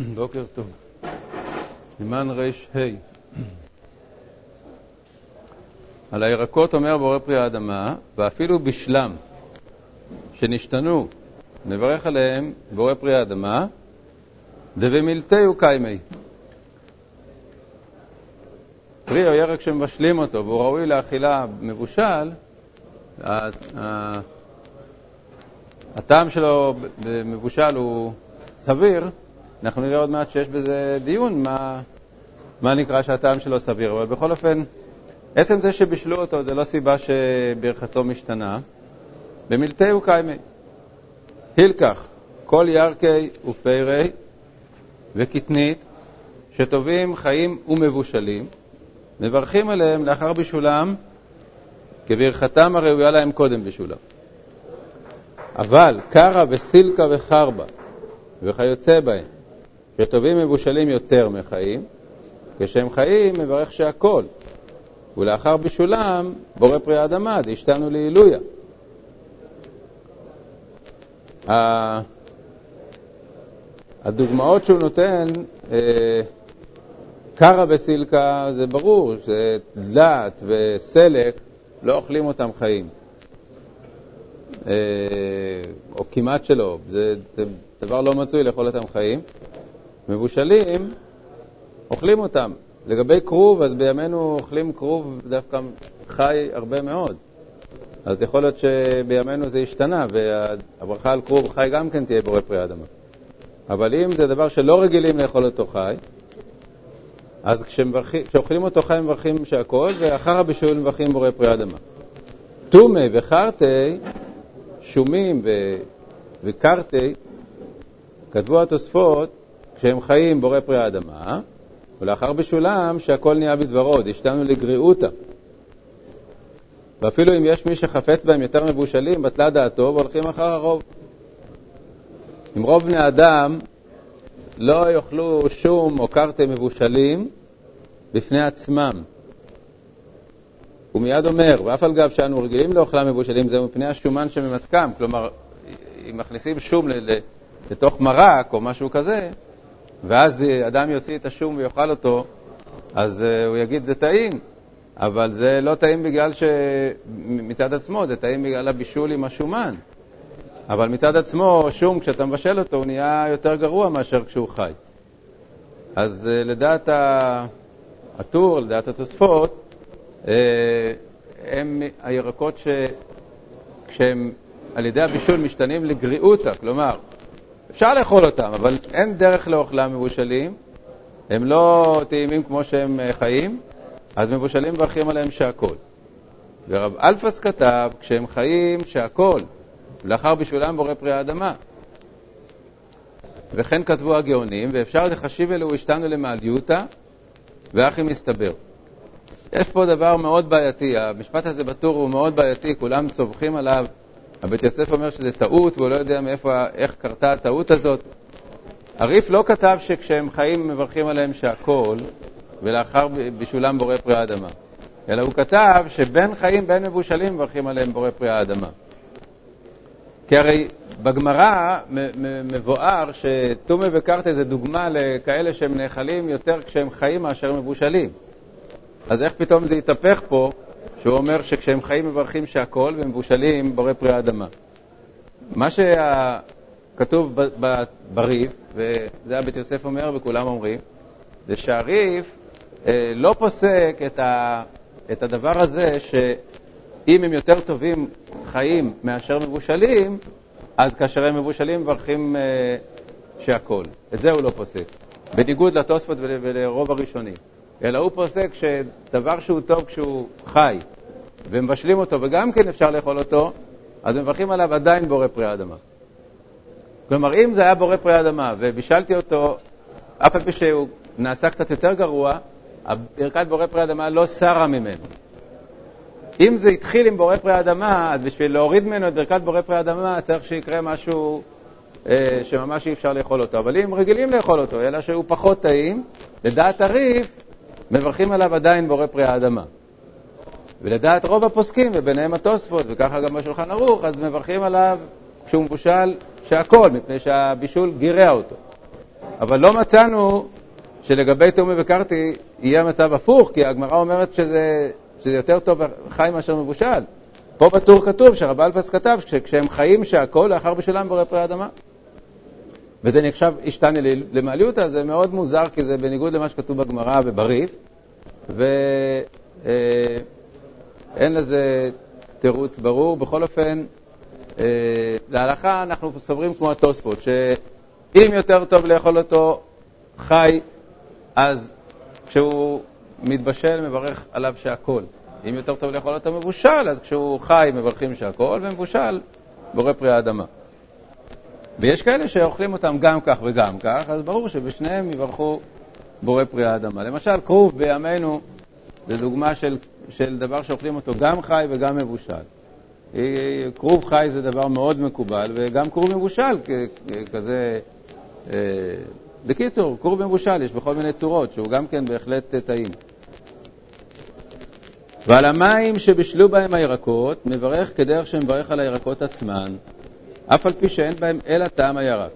בוקר טוב. סימן ר"ה. על הירקות אומר בורא פרי האדמה, ואפילו בשלם, שנשתנו, נברך עליהם בורא פרי האדמה, דבמילתהו קיימי. פרי או ירק שמבשלים אותו והוא ראוי לאכילה מבושל, הטעם שלו מבושל הוא סביר, אנחנו נראה עוד מעט שיש בזה דיון, מה, מה נקרא שהטעם שלו סביר, אבל בכל אופן, עצם זה שבישלו אותו זה לא סיבה שברכתו משתנה. במילתהו קיימי. הילקח, כל ירקי ופרי וקטנית שטובים חיים ומבושלים, מברכים עליהם לאחר בישולם כברכתם הראויה להם קודם בישולם. אבל קרא וסילקה וחרבה וכיוצא בהם, שטובים מבושלים יותר מחיים, כשהם חיים מברך שהכל, ולאחר בישולם בורא פרי האדמה, דשתנו לעילויה. הדוגמאות שהוא נותן, אה, קרא וסילקה, זה ברור, שדלת וסלק, לא אוכלים אותם חיים. אה, או כמעט שלא, זה דבר לא מצוי לאכול אותם חיים. מבושלים, אוכלים אותם. לגבי כרוב, אז בימינו אוכלים כרוב דווקא חי הרבה מאוד. אז יכול להיות שבימינו זה השתנה, והברכה על כרוב חי גם כן תהיה בורא פרי האדמה. אבל אם זה דבר שלא רגילים לאכול אותו חי, אז כשאוכלים אותו חי מברכים שהכל, ואחר הבישול מברכים בורא פרי האדמה. טומי וחרטי, שומים וקרטי, כתבו התוספות, כשהם חיים בורא פרי האדמה, ולאחר בשולם שהכל נהיה בדברו, דשתנו לגריעותא. ואפילו אם יש מי שחפץ בהם יותר מבושלים, בטלה דעתו והולכים אחר הרוב. אם רוב בני אדם לא יאכלו שום או קרטי מבושלים בפני עצמם, הוא מיד אומר, ואף על גב שאנו רגילים לאוכלם מבושלים, זה מפני השומן שממתקם, כלומר, אם מכניסים שום לתוך מרק או משהו כזה, ואז אדם יוציא את השום ויאכל אותו, אז uh, הוא יגיד זה טעים, אבל זה לא טעים בגלל ש... מצד עצמו, זה טעים בגלל הבישול עם השומן. אבל מצד עצמו, שום, כשאתה מבשל אותו, הוא נהיה יותר גרוע מאשר כשהוא חי. אז uh, לדעת הטור, לדעת התוספות, uh, הם הירקות שכשהם על ידי הבישול משתנים לגריעותא, כלומר, אפשר לאכול אותם, אבל אין דרך לאוכלם מבושלים, הם לא טעימים כמו שהם אה, חיים, אז מבושלים מברכים עליהם שהכל. ורב אלפס כתב, כשהם חיים שהכל, ולאחר בשבילם בורא פרי האדמה. וכן כתבו הגאונים, ואפשר לחשיב אלו השתנו למעליותא, ואחי מסתבר. יש פה דבר מאוד בעייתי, המשפט הזה בטור הוא מאוד בעייתי, כולם צווחים עליו הבית יוסף אומר שזה טעות והוא לא יודע מאיפה, איך קרתה הטעות הזאת. הריף לא כתב שכשהם חיים מברכים עליהם שהכל, ולאחר בשולם בורא פרי האדמה, אלא הוא כתב שבין חיים בין מבושלים מברכים עליהם בורא פרי האדמה. כי הרי בגמרא מבואר שטומא וקרתא זה דוגמה לכאלה שהם נאכלים יותר כשהם חיים מאשר מבושלים. אז איך פתאום זה התהפך פה שהוא אומר שכשהם חיים מברכים שהכל ומבושלים בורא פרי האדמה. מה שכתוב בריף, וזה הבית יוסף אומר וכולם אומרים, זה שהריף אה, לא פוסק את, ה, את הדבר הזה שאם הם יותר טובים חיים מאשר מבושלים, אז כאשר הם מבושלים מברכים אה, שהכל. את זה הוא לא פוסק. בניגוד לתוספות ולרוב הראשונים. אלא הוא פוסק שדבר שהוא טוב כשהוא חי ומבשלים אותו וגם כן אפשר לאכול אותו, אז מברכים עליו עדיין בורא פרי האדמה. כלומר, אם זה היה בורא פרי האדמה ובישלתי אותו, אף על פי שהוא נעשה קצת יותר גרוע, ברכת בורא פרי האדמה לא סרה ממנו. אם זה התחיל עם בורא פרי האדמה, אז בשביל להוריד ממנו את ברכת בורא פרי האדמה צריך שיקרה משהו אה, שממש אי אפשר לאכול אותו. אבל אם רגילים לאכול אותו, אלא שהוא פחות טעים, לדעת הריף, מברכים עליו עדיין בורא פרי האדמה. ולדעת רוב הפוסקים, וביניהם התוספות, וככה גם בשולחן ערוך, אז מברכים עליו כשהוא מבושל שהכל, מפני שהבישול גירע אותו. אבל לא מצאנו שלגבי תומי וקרתי יהיה מצב הפוך, כי הגמרא אומרת שזה, שזה יותר טוב חי מאשר מבושל. פה בטור כתוב שהרב אלפס כתב שכשהם חיים שהכל לאחר בשלם בורא פרי האדמה. וזה נחשב השתנה למעליותא, זה מאוד מוזר כי זה בניגוד למה שכתוב בגמרא ובריף, ואין אה, לזה תירוץ ברור. בכל אופן, אה, להלכה אנחנו סוברים כמו התוספות, שאם יותר טוב לאכול אותו חי, אז כשהוא מתבשל מברך עליו שהכל. אם יותר טוב לאכול אותו מבושל, אז כשהוא חי מברכים שהכל, ומבושל בורא פרי האדמה. ויש כאלה שאוכלים אותם גם כך וגם כך, אז ברור שבשניהם יברכו בורא פרי האדמה. למשל, כרוב בימינו זה דוגמה של, של דבר שאוכלים אותו גם חי וגם מבושל. כרוב חי זה דבר מאוד מקובל, וגם כרוב מבושל כזה... אה, בקיצור, כרוב מבושל יש בכל מיני צורות, שהוא גם כן בהחלט טעים. ועל המים שבישלו בהם הירקות, מברך כדרך שמברך על הירקות עצמן, אף על פי שאין בהם אלא טעם הירק.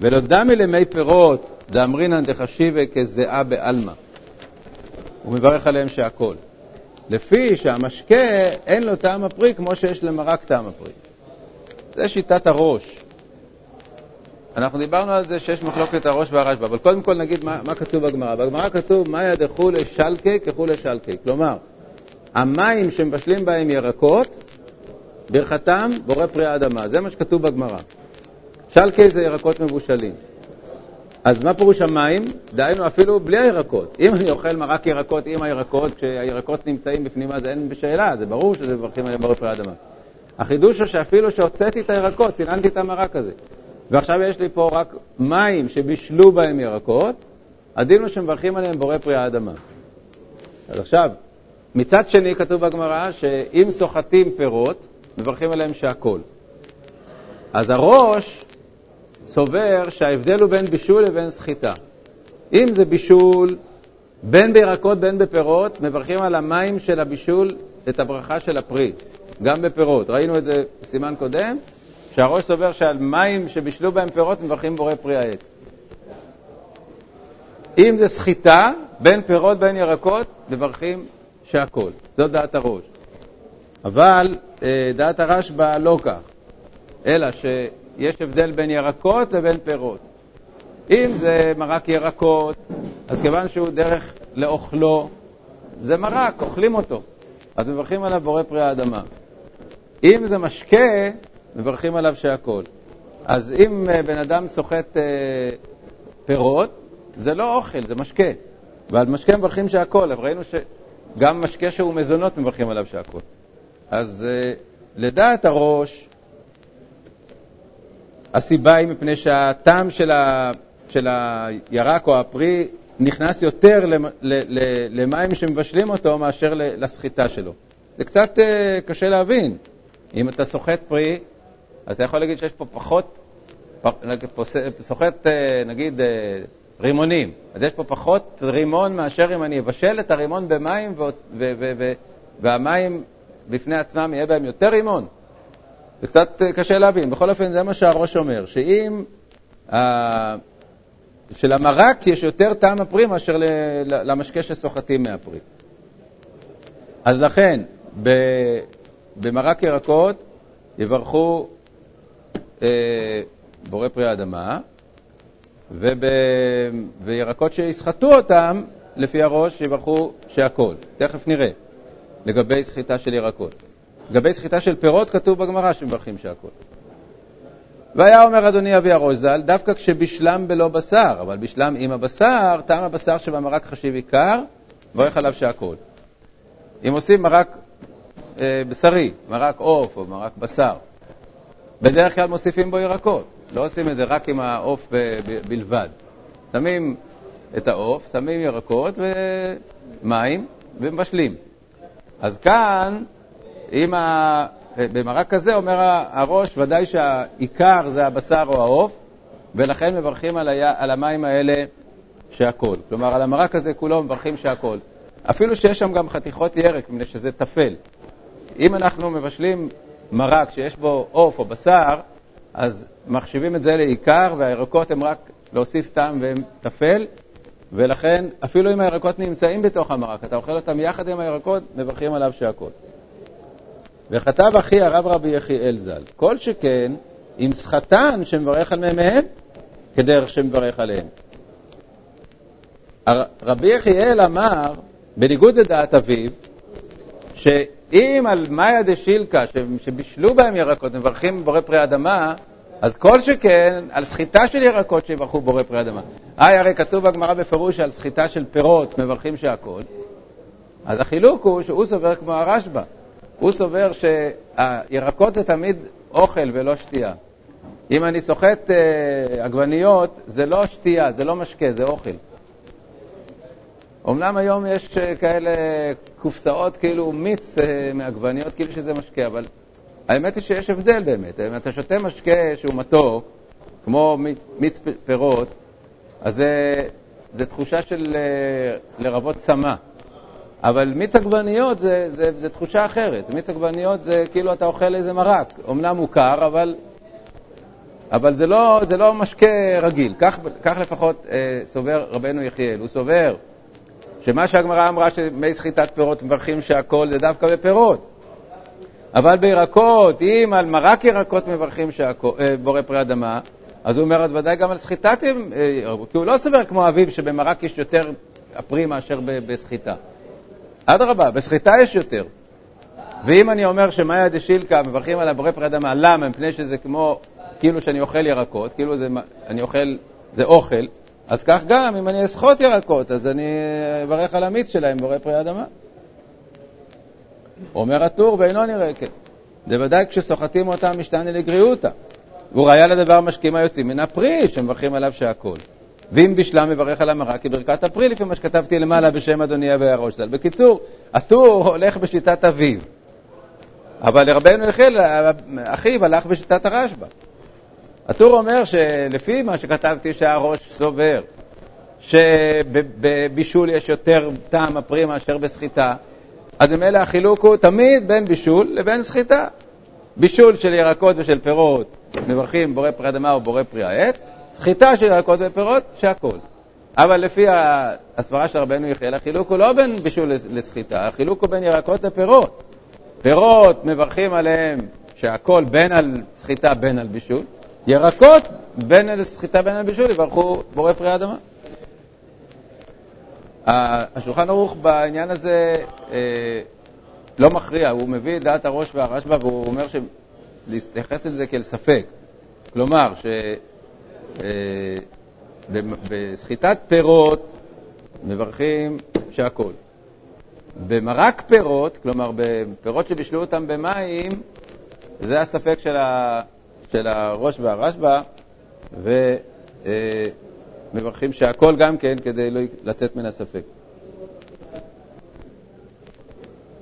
ולא דמי למי פירות, דאמרינן דחשיבה כזיעה בעלמא. הוא מברך עליהם שהכל. לפי שהמשקה אין לו טעם הפרי כמו שיש למרק טעם הפרי. זה שיטת הראש. אנחנו דיברנו על זה שיש מחלוקת הראש והרשב"א, אבל קודם כל נגיד מה, מה כתוב בגמרא. בגמרא כתוב מאיה דחולי שלקי כחולי שלקי. כלומר, המים שמבשלים בהם ירקות, ברכתם בורא פרי האדמה. זה מה שכתוב בגמרא. שלקי זה ירקות מבושלים. אז מה פירוש המים? דהיינו אפילו בלי הירקות. אם אני אוכל מרק ירקות עם הירקות, כשהירקות נמצאים בפנים, אז אין בשאלה, זה ברור שזה מברכים עליהם בורא פרי האדמה. החידוש הוא שאפילו שהוצאתי את הירקות, סיננתי את המרק הזה, ועכשיו יש לי פה רק מים שבישלו בהם ירקות, הדין הוא שמברכים עליהם בורא פרי האדמה. אז עכשיו, מצד שני כתוב בגמרא שאם סוחטים פירות, מברכים עליהם שהכל. אז הראש סובר שההבדל הוא בין בישול לבין סחיטה. אם זה בישול, בין בירקות בין בפירות, מברכים על המים של הבישול את הברכה של הפרי, גם בפירות. ראינו את זה בסימן קודם, שהראש סובר שעל מים שבישלו בהם פירות מברכים בורא פרי העץ. אם זה סחיטה, בין פירות בין ירקות, מברכים שהכל. זאת דעת הראש. אבל אה, דעת הרשב"א לא כך, אלא שיש הבדל בין ירקות לבין פירות. אם זה מרק ירקות, אז כיוון שהוא דרך לאוכלו, זה מרק, אוכלים אותו. אז מברכים עליו בורא פרי האדמה. אם זה משקה, מברכים עליו שהכל. אז אם אה, בן אדם סוחט אה, פירות, זה לא אוכל, זה משקה. ועל משקה מברכים שהכל, אבל ראינו שגם משקה שהוא מזונות מברכים עליו שהכל. אז אה, לדעת הראש, הסיבה היא מפני שהטעם של, ה, של הירק או הפרי נכנס יותר למים שמבשלים אותו מאשר לסחיטה שלו. זה קצת קשה להבין. אם אתה סוחט פרי, אז אתה יכול להגיד שיש פה פחות, סוחט נגיד אה, רימונים, אז יש פה פחות רימון מאשר אם אני אבשל את הרימון במים והמים בפני עצמם יהיה בהם יותר רימון. זה קצת אה, קשה להבין. בכל אופן, זה מה שהראש אומר, שאם שלמרק יש יותר טעם הפרי מאשר למשקה שסוחטים מהפרי. אז לכן, במרק ירקות יברכו אה, בורא פרי האדמה, ובירקות שיסחטו אותם, לפי הראש, יברכו שהכל. תכף נראה, לגבי סחיטה של ירקות. לגבי סחיטה של פירות כתוב בגמרא שמברכים שהכל. והיה אומר אדוני אבי הראש ז"ל, דווקא כשבשלם בלא בשר, אבל בשלם עם הבשר, טעם הבשר שבמרק חשיב עיקר, מברך עליו שהכל. אם עושים מרק אה, בשרי, מרק עוף או מרק בשר, בדרך כלל מוסיפים בו ירקות, לא עושים את זה רק עם העוף אה, בלבד. שמים את העוף, שמים ירקות ומים ומשלים. אז כאן, אם ה... במרק כזה אומר הראש, ודאי שהעיקר זה הבשר או העוף, ולכן מברכים על, היה, על המים האלה שהכל. כלומר, על המרק הזה כולו מברכים שהכל. אפילו שיש שם גם חתיכות ירק, מפני שזה טפל. אם אנחנו מבשלים מרק שיש בו עוף או בשר, אז מחשיבים את זה לעיקר, והירקות הם רק להוסיף טעם והם טפל, ולכן אפילו אם הירקות נמצאים בתוך המרק, אתה אוכל אותם יחד עם הירקות, מברכים עליו שהכל. וכתב אחי הרב רבי יחיאל ז"ל, כל שכן עם סחטן שמברך על מימיהם, כדרך שמברך עליהם. רבי יחיאל אמר, בניגוד לדעת אביו, שאם על מאיה דשילקה, שבישלו בהם ירקות, מברכים בורא פרי אדמה, אז כל שכן, על סחיטה של ירקות שיברכו בורא פרי אדמה. היי, הרי כתוב בגמרא בפירוש שעל סחיטה של פירות מברכים שהכל. אז החילוק הוא שהוא סובר כמו הרשב"א. הוא סובר שהירקות זה תמיד אוכל ולא שתייה. אם אני סוחט אה, עגבניות, זה לא שתייה, זה לא משקה, זה אוכל. אמנם היום יש אה, כאלה קופסאות, כאילו מיץ אה, מעגבניות, כאילו שזה משקה, אבל האמת היא שיש הבדל באמת. אם אתה שותה משקה שהוא מתוק, כמו מיץ פירות, אז זה, זה תחושה של אה, לרבות צמא. אבל מיץ עגבניות זה, זה, זה תחושה אחרת. מיץ עגבניות זה כאילו אתה אוכל איזה מרק. אמנם הוא קר, אבל, אבל זה, לא, זה לא משקה רגיל. כך, כך לפחות אה, סובר רבנו יחיאל. הוא סובר שמה שהגמרא אמרה שמי סחיטת פירות מברכים שהכל זה דווקא בפירות. אבל בירקות, אם על מרק ירקות מברכים אה, בורא פרי אדמה, אז הוא אומר, אז ודאי גם על סחיטת אה, כי הוא לא סובר כמו אביב שבמרק יש יותר הפרי מאשר בסחיטה. אדרבה, בסחיטה יש יותר. ואם אני אומר שמאיה דשילקה מברכים על הבורא פרי אדמה, למה? מפני שזה כמו, כאילו שאני אוכל ירקות, כאילו זה, אני אוכל, זה אוכל, אז כך גם, אם אני אסחוט ירקות, אז אני אברך על המיץ שלהם, בורא פרי אדמה. אומר הטור, ואינו נראה כן. זה ודאי כשסוחטים אותם משתנה לגריעותא. הוא ראיה לדבר משקים היוצאים מן הפרי, שמברכים עליו שהכל. ואם בשלם מברך על המרק כברכת הפרי, לפי מה שכתבתי למעלה בשם אדוני אבי הראש ז"ל. בקיצור, הטור הולך בשיטת אביו. אבל לרבנו יחיאל, אחיו הלך בשיטת הרשב"א. הטור אומר שלפי מה שכתבתי שהראש סובר, שבבישול יש יותר טעם הפרי מאשר בסחיטה, אז ממילא החילוק הוא תמיד בין בישול לבין סחיטה. בישול של ירקות ושל פירות, מברכים בורא פרי אדמה או בורא פרי העץ, סחיטה של ירקות ופירות, שהכול. אבל לפי הסברה של רבנו יחיאל, החילוק הוא לא בין בישול לסחיטה, החילוק הוא בין ירקות לפירות. פירות, מברכים עליהם שהכל בין על סחיטה בין על בישול, ירקות, בין על סחיטה בין על בישול, יברכו בורא פרי אדמה. השולחן ערוך בעניין הזה אה, לא מכריע, הוא מביא את דעת הראש והרשב"א והוא אומר להתייחס לזה כאל ספק. כלומר, שבסחיטת אה, פירות מברכים שהכול. במרק פירות, כלומר בפירות שבישלו אותם במים, זה הספק של, ה, של הראש והרשב"א, ומברכים אה, שהכל גם כן כדי לא לצאת מן הספק.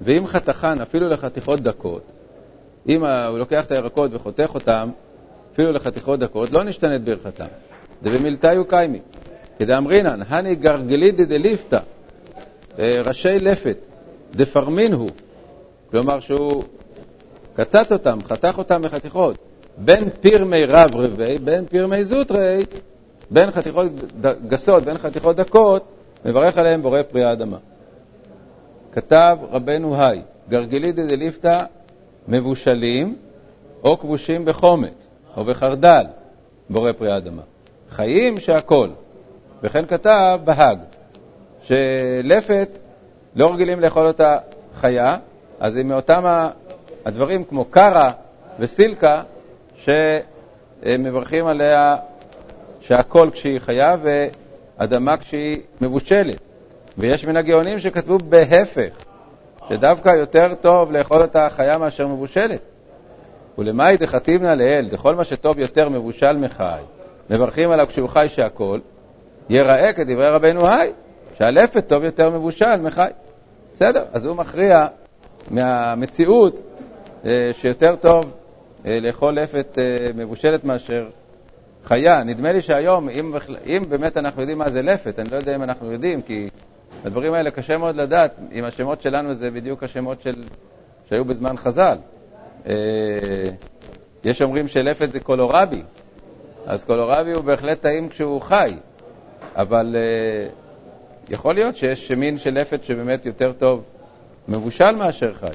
ואם חתכן אפילו לחתיכות דקות, אם הוא לוקח את הירקות וחותך אותם אפילו לחתיכות דקות, לא נשתנית ברכתם. דבמילתאיו קיימי. כדאמרינן, הני גרגלידי דליפתא, אה, ראשי לפת, דפרמין הוא. כלומר שהוא קצץ אותם, חתך אותם בחתיכות. בין פירמי רב רבי, בין פירמי זוטרי, בין חתיכות גסות, בין חתיכות דקות, מברך עליהם בורא פרי האדמה. כתב רבנו היי, גרגלידי דליפתא מבושלים או כבושים בחומץ או בחרדל, בורא פרי האדמה. חיים שהכל. וכן כתב בהאג, שלפת לא רגילים לאכול אותה חיה, אז היא מאותם הדברים כמו קרה וסילקה, שמברכים עליה שהכל כשהיא חיה ואדמה כשהיא מבושלת. ויש מן הגאונים שכתבו בהפך, שדווקא יותר טוב לאכול אותה חיה מאשר מבושלת. ולמאי דחתיבנא לאל, דכל מה שטוב יותר מבושל מחי, מברכים עליו כשהוא חי שהכל, ייראה כדברי רבנו היי, שהלפת טוב יותר מבושל מחי. בסדר, אז הוא מכריע מהמציאות אה, שיותר טוב אה, לאכול לפת אה, מבושלת מאשר חיה. נדמה לי שהיום, אם, אם באמת אנחנו יודעים מה זה לפת, אני לא יודע אם אנחנו יודעים, כי הדברים האלה קשה מאוד לדעת אם השמות שלנו זה בדיוק השמות של, שהיו בזמן חז"ל. אה, יש אומרים שלפת זה קולורבי, אז קולורבי הוא בהחלט טעים כשהוא חי, אבל uh, יכול להיות שיש מין של לפת שבאמת יותר טוב מבושל מאשר חי.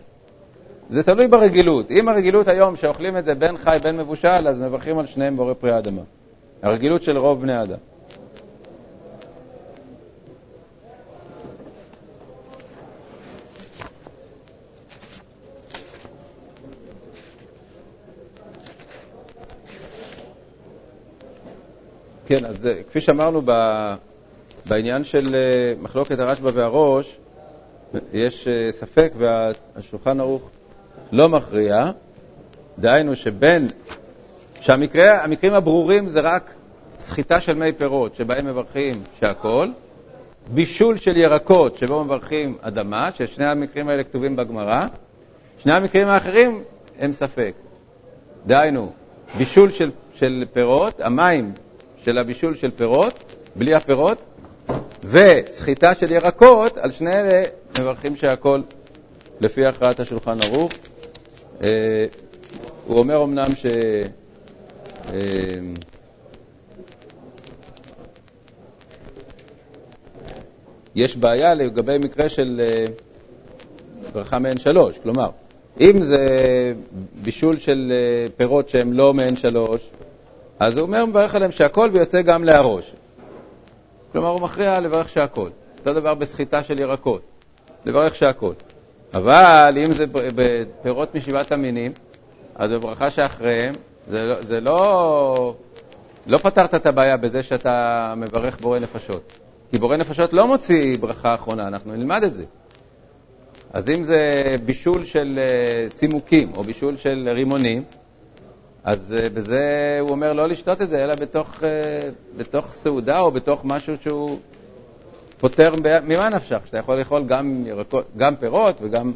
זה תלוי ברגילות. אם הרגילות היום שאוכלים את זה בין חי בין מבושל, אז מברכים על שניהם בורא פרי האדמה. הרגילות של רוב בני אדם. כן, אז אה, כפי שאמרנו בעניין של אה, מחלוקת הרשב"א והראש, יש אה, ספק והשולחן ערוך לא מכריע, דהיינו שבין, שהמקרים הברורים זה רק סחיטה של מי פירות שבהם מברכים שהכל, בישול של ירקות שבו מברכים אדמה, ששני המקרים האלה כתובים בגמרא, שני המקרים האחרים הם ספק. דהיינו, בישול של, של פירות, המים של הבישול של פירות, בלי הפירות, וסחיטה של ירקות, על שני אלה מברכים שהכל לפי הכרעת השולחן ערוך. אה, הוא אומר אמנם ש... אה, יש בעיה לגבי מקרה של אה, ברכה מעין שלוש, כלומר, אם זה בישול של פירות שהם לא מעין שלוש, אז הוא אומר, מברך עליהם שהכל ויוצא גם להראש. כלומר, הוא מכריע לברך שהכל. אותו דבר בסחיטה של ירקות, לברך שהכל. אבל אם זה בפירות משבעת המינים, אז בברכה שאחריהם, זה לא, זה לא, לא פתרת את הבעיה בזה שאתה מברך בורא נפשות. כי בורא נפשות לא מוציא ברכה אחרונה, אנחנו נלמד את זה. אז אם זה בישול של אה, צימוקים או בישול של רימונים, אז uh, בזה הוא אומר לא לשתות את זה, אלא בתוך, uh, בתוך סעודה או בתוך משהו שהוא פותר ממה נפשך, שאתה יכול לאכול גם, גם פירות וגם,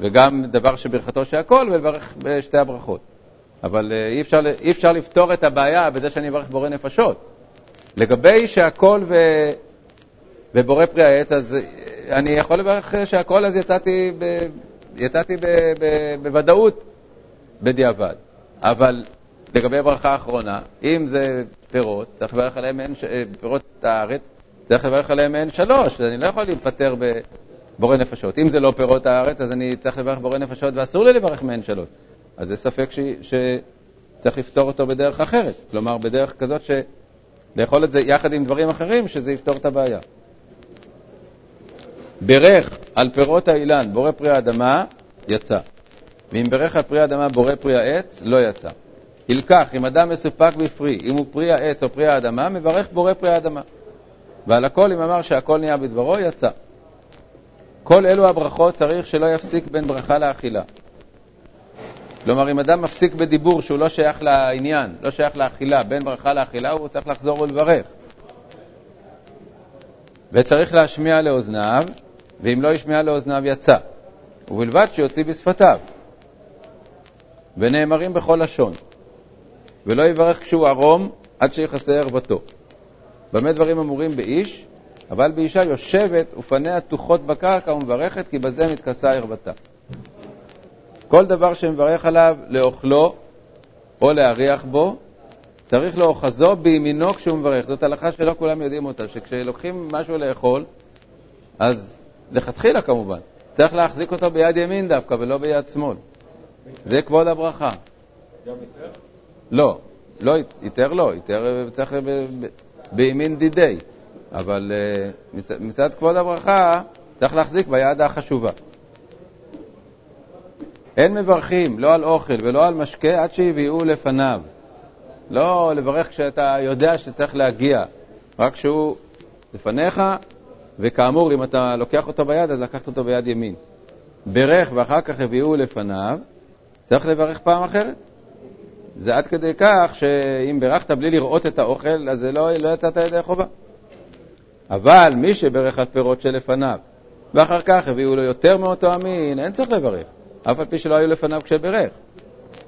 וגם דבר שברכתו שהכל ולברך בשתי הברכות. אבל uh, אי, אפשר, אי אפשר לפתור את הבעיה בזה שאני אברך בורא נפשות. לגבי שהכל ו... ובורא פרי העץ, אז אני יכול לברך שהכל, אז יצאתי, ב... יצאתי ב... ב... בוודאות בדיעבד. אבל לגבי ברכה האחרונה, אם זה פירות, צריך לברך עליהם מעין, אה, פירות הארץ, צריך לברך עליהם מעין שלוש, אני לא יכול להיפטר בבורא נפשות. אם זה לא פירות הארץ, אז אני צריך לברך בורא נפשות ואסור לי לברך מעין שלוש. אז זה ספק ש... שצריך לפתור אותו בדרך אחרת, כלומר בדרך כזאת ש... לאכול את זה יחד עם דברים אחרים, שזה יפתור את הבעיה. ברך על פירות האילן, בורא פרי האדמה, יצא. ואם ברך על פרי האדמה בורא פרי העץ, לא יצא. ילקח, אם אדם מסופק בפרי, אם הוא פרי העץ או פרי האדמה, מברך בורא פרי האדמה. ועל הכל, אם אמר שהכל נהיה בדברו, יצא. כל אלו הברכות צריך שלא יפסיק בין ברכה לאכילה. כלומר, אם אדם מפסיק בדיבור שהוא לא שייך לעניין, לא שייך לאכילה, בין ברכה לאכילה, הוא צריך לחזור ולברך. וצריך להשמיע לאוזניו, ואם לא ישמיע לאוזניו יצא, ובלבד שיוציא בשפתיו. ונאמרים בכל לשון. ולא יברך כשהוא ערום עד שיכסה ערוותו. במה דברים אמורים באיש? אבל באישה יושבת ופניה תוחות בקרקע ומברכת, כי בזה מתכסה ערוותה. כל דבר שמברך עליו לאוכלו או להריח בו, צריך לאוחזו בימינו כשהוא מברך. זאת הלכה שלא כולם יודעים אותה, שכשלוקחים משהו לאכול, אז לכתחילה כמובן, צריך להחזיק אותו ביד ימין דווקא ולא ביד שמאל. זה כבוד הברכה. גם היתר? לא, לא, היתר לא, היתר צריך בימין דידי, אבל אה, מצד כבוד הברכה צריך להחזיק ביד החשובה. אין מברכים לא על אוכל ולא על משקה עד שהביאו לפניו. לא לברך כשאתה יודע שצריך להגיע, רק כשהוא לפניך, וכאמור, אם אתה לוקח אותו ביד, אז לקחת אותו ביד ימין. ברך ואחר כך הביאו לפניו, צריך לברך פעם אחרת. זה עד כדי כך שאם ברכת בלי לראות את האוכל, אז זה לא, לא יצאת ידי חובה. אבל מי שברך על פירות שלפניו, ואחר כך הביאו לו יותר מאותו המין, אין צריך לברך, אף על פי שלא היו לפניו כשברך.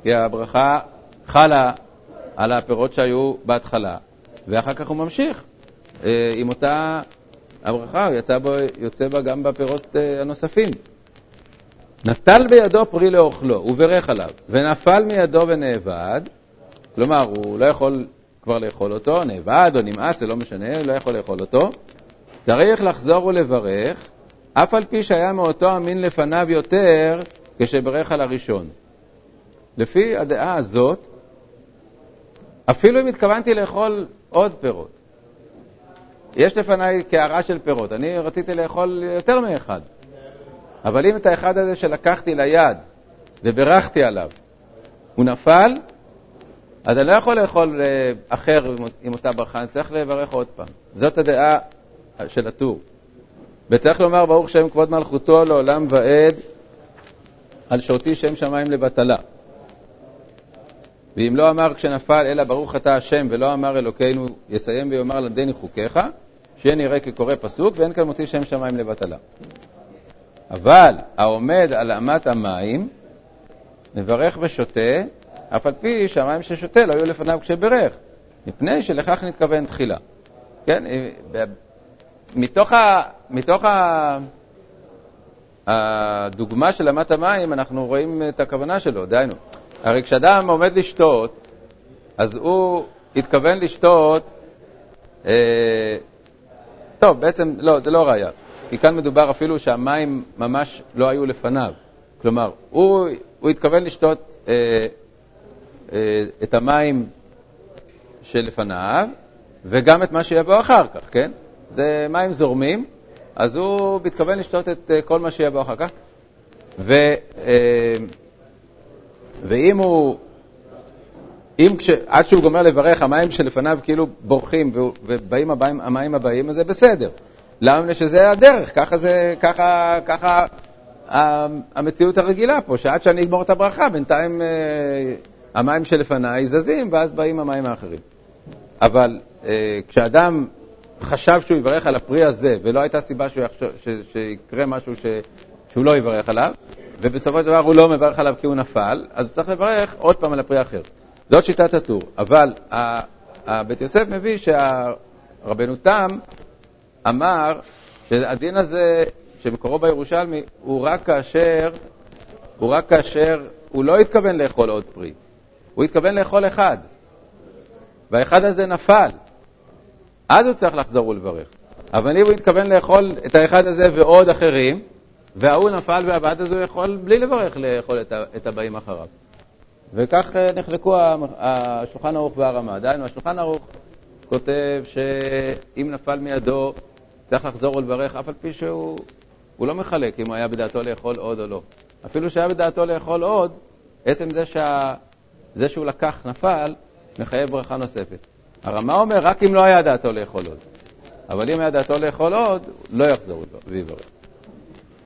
כי הברכה חלה על הפירות שהיו בהתחלה, ואחר כך הוא ממשיך אה, עם אותה הברכה, הוא יצא בו, יוצא בה גם בפירות אה, הנוספים. נטל בידו פרי לאוכלו, הוא בירך עליו, ונפל מידו ונאבד, כלומר, הוא לא יכול כבר לאכול אותו, נאבד או נמאס, זה לא משנה, הוא לא יכול לאכול אותו, צריך לחזור ולברך, אף על פי שהיה מאותו המין לפניו יותר כשברך על הראשון. לפי הדעה הזאת, אפילו אם התכוונתי לאכול עוד פירות, יש לפניי קערה של פירות, אני רציתי לאכול יותר מאחד. אבל אם את האחד הזה שלקחתי ליד וברכתי עליו, הוא נפל, אז אני לא יכול לאכול אה, אחר עם אותה ברכה, אני צריך לברך עוד פעם. זאת הדעה של הטור. וצריך לומר, ברוך שם כבוד מלכותו לעולם ועד, על שותי שם שמיים לבטלה. ואם לא אמר כשנפל, אלא ברוך אתה השם, ולא אמר אלוקינו, יסיים ויאמר למדני חוקיך, שיהיה נראה כקורא פסוק, ואין כאן מוציא שם שמיים לבטלה. אבל העומד על אמת המים, מברך ושותה, אף על פי שהמים ששותה לא היו לפניו כשברך, מפני שלכך נתכוון תחילה. כן, מתוך, ה, מתוך ה, הדוגמה של אמת המים, אנחנו רואים את הכוונה שלו, דהיינו. הרי כשאדם עומד לשתות, אז הוא התכוון לשתות, אה, טוב, בעצם, לא, זה לא ראייה. כי כאן מדובר אפילו שהמים ממש לא היו לפניו. כלומר, הוא, הוא התכוון לשתות אה, אה, את המים שלפניו, וגם את מה שיבוא אחר כך, כן? זה מים זורמים, אז הוא מתכוון לשתות את אה, כל מה שיבוא אחר כך. ו, אה, ואם הוא, אם כש, עד שהוא גומר לברך, המים שלפניו כאילו בורחים ובאים המים, המים הבאים, אז זה בסדר. למה? מפני שזה הדרך, ככה זה, ככה, ככה המציאות הרגילה פה, שעד שאני אגמור את הברכה, בינתיים אה, המים שלפניי זזים, ואז באים המים האחרים. אבל אה, כשאדם חשב שהוא יברך על הפרי הזה, ולא הייתה סיבה שהוא יחשוב, ש, שיקרה משהו ש, שהוא לא יברך עליו, ובסופו של דבר הוא לא מברך עליו כי הוא נפל, אז הוא צריך לברך עוד פעם על הפרי האחר. זאת שיטת הטור. אבל בית יוסף מביא שהרבנו תם אמר שהדין הזה, שמקורו בירושלמי, הוא רק כאשר, הוא רק כאשר, הוא לא התכוון לאכול עוד פרי, הוא התכוון לאכול אחד, והאחד הזה נפל. אז הוא צריך לחזור ולברך. אבל אם הוא התכוון לאכול את האחד הזה ועוד אחרים, וההוא נפל והבעד הזה הוא יכול בלי לברך לאכול את הבאים אחריו. וכך אה, נחלקו השולחן ערוך והרמה. דהיינו, השולחן ערוך כותב שאם נפל מידו, צריך לחזור ולברך, אף על פי שהוא לא מחלק אם הוא היה בדעתו לאכול עוד או לא. אפילו שהיה בדעתו לאכול עוד, עצם זה, שה, זה שהוא לקח נפל, מחייב ברכה נוספת. הרמה אומר, רק אם לא היה דעתו לאכול עוד. אבל אם היה דעתו לאכול עוד, לא יחזור ויברך.